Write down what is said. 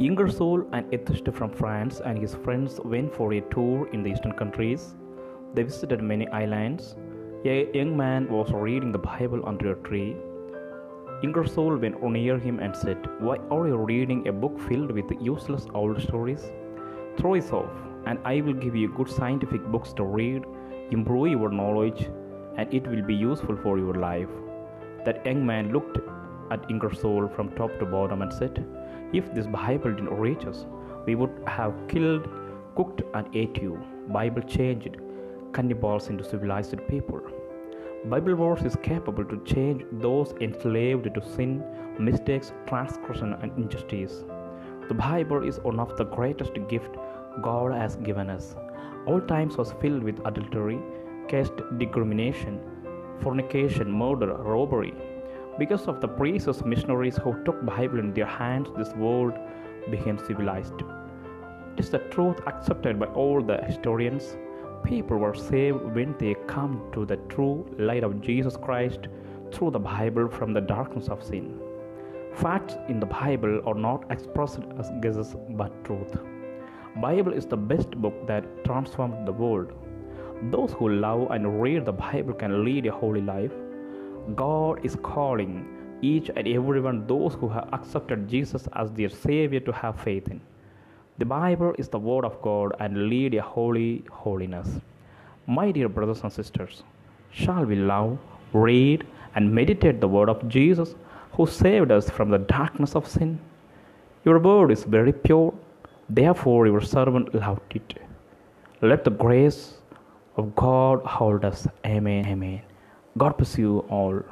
Ingersoll, an atheist from France, and his friends went for a tour in the eastern countries. They visited many islands. A young man was reading the Bible under a tree. Ingersoll went near him and said, Why are you reading a book filled with useless old stories? Throw it off, and I will give you good scientific books to read, improve your knowledge, and it will be useful for your life. That young man looked at Ingersoll from top to bottom and said, If this Bible didn't reach us, we would have killed, cooked, and ate you. Bible changed cannibals into civilized people. Bible verse is capable to change those enslaved to sin, mistakes, transgression, and injustice. The Bible is one of the greatest gifts God has given us. All times was filled with adultery, caste discrimination, fornication, murder, robbery. Because of the precious missionaries who took Bible in their hands, this world became civilized. It is the truth accepted by all the historians. People were saved when they come to the true light of Jesus Christ through the Bible from the darkness of sin. Facts in the Bible are not expressed as guesses but truth. Bible is the best book that transformed the world. Those who love and read the Bible can lead a holy life. God is calling each and everyone those who have accepted Jesus as their savior to have faith in. The Bible is the word of God and lead a holy holiness. My dear brothers and sisters, shall we love, read, and meditate the word of Jesus who saved us from the darkness of sin? Your word is very pure, therefore your servant loved it. Let the grace of God hold us. Amen. Amen. God bless you all.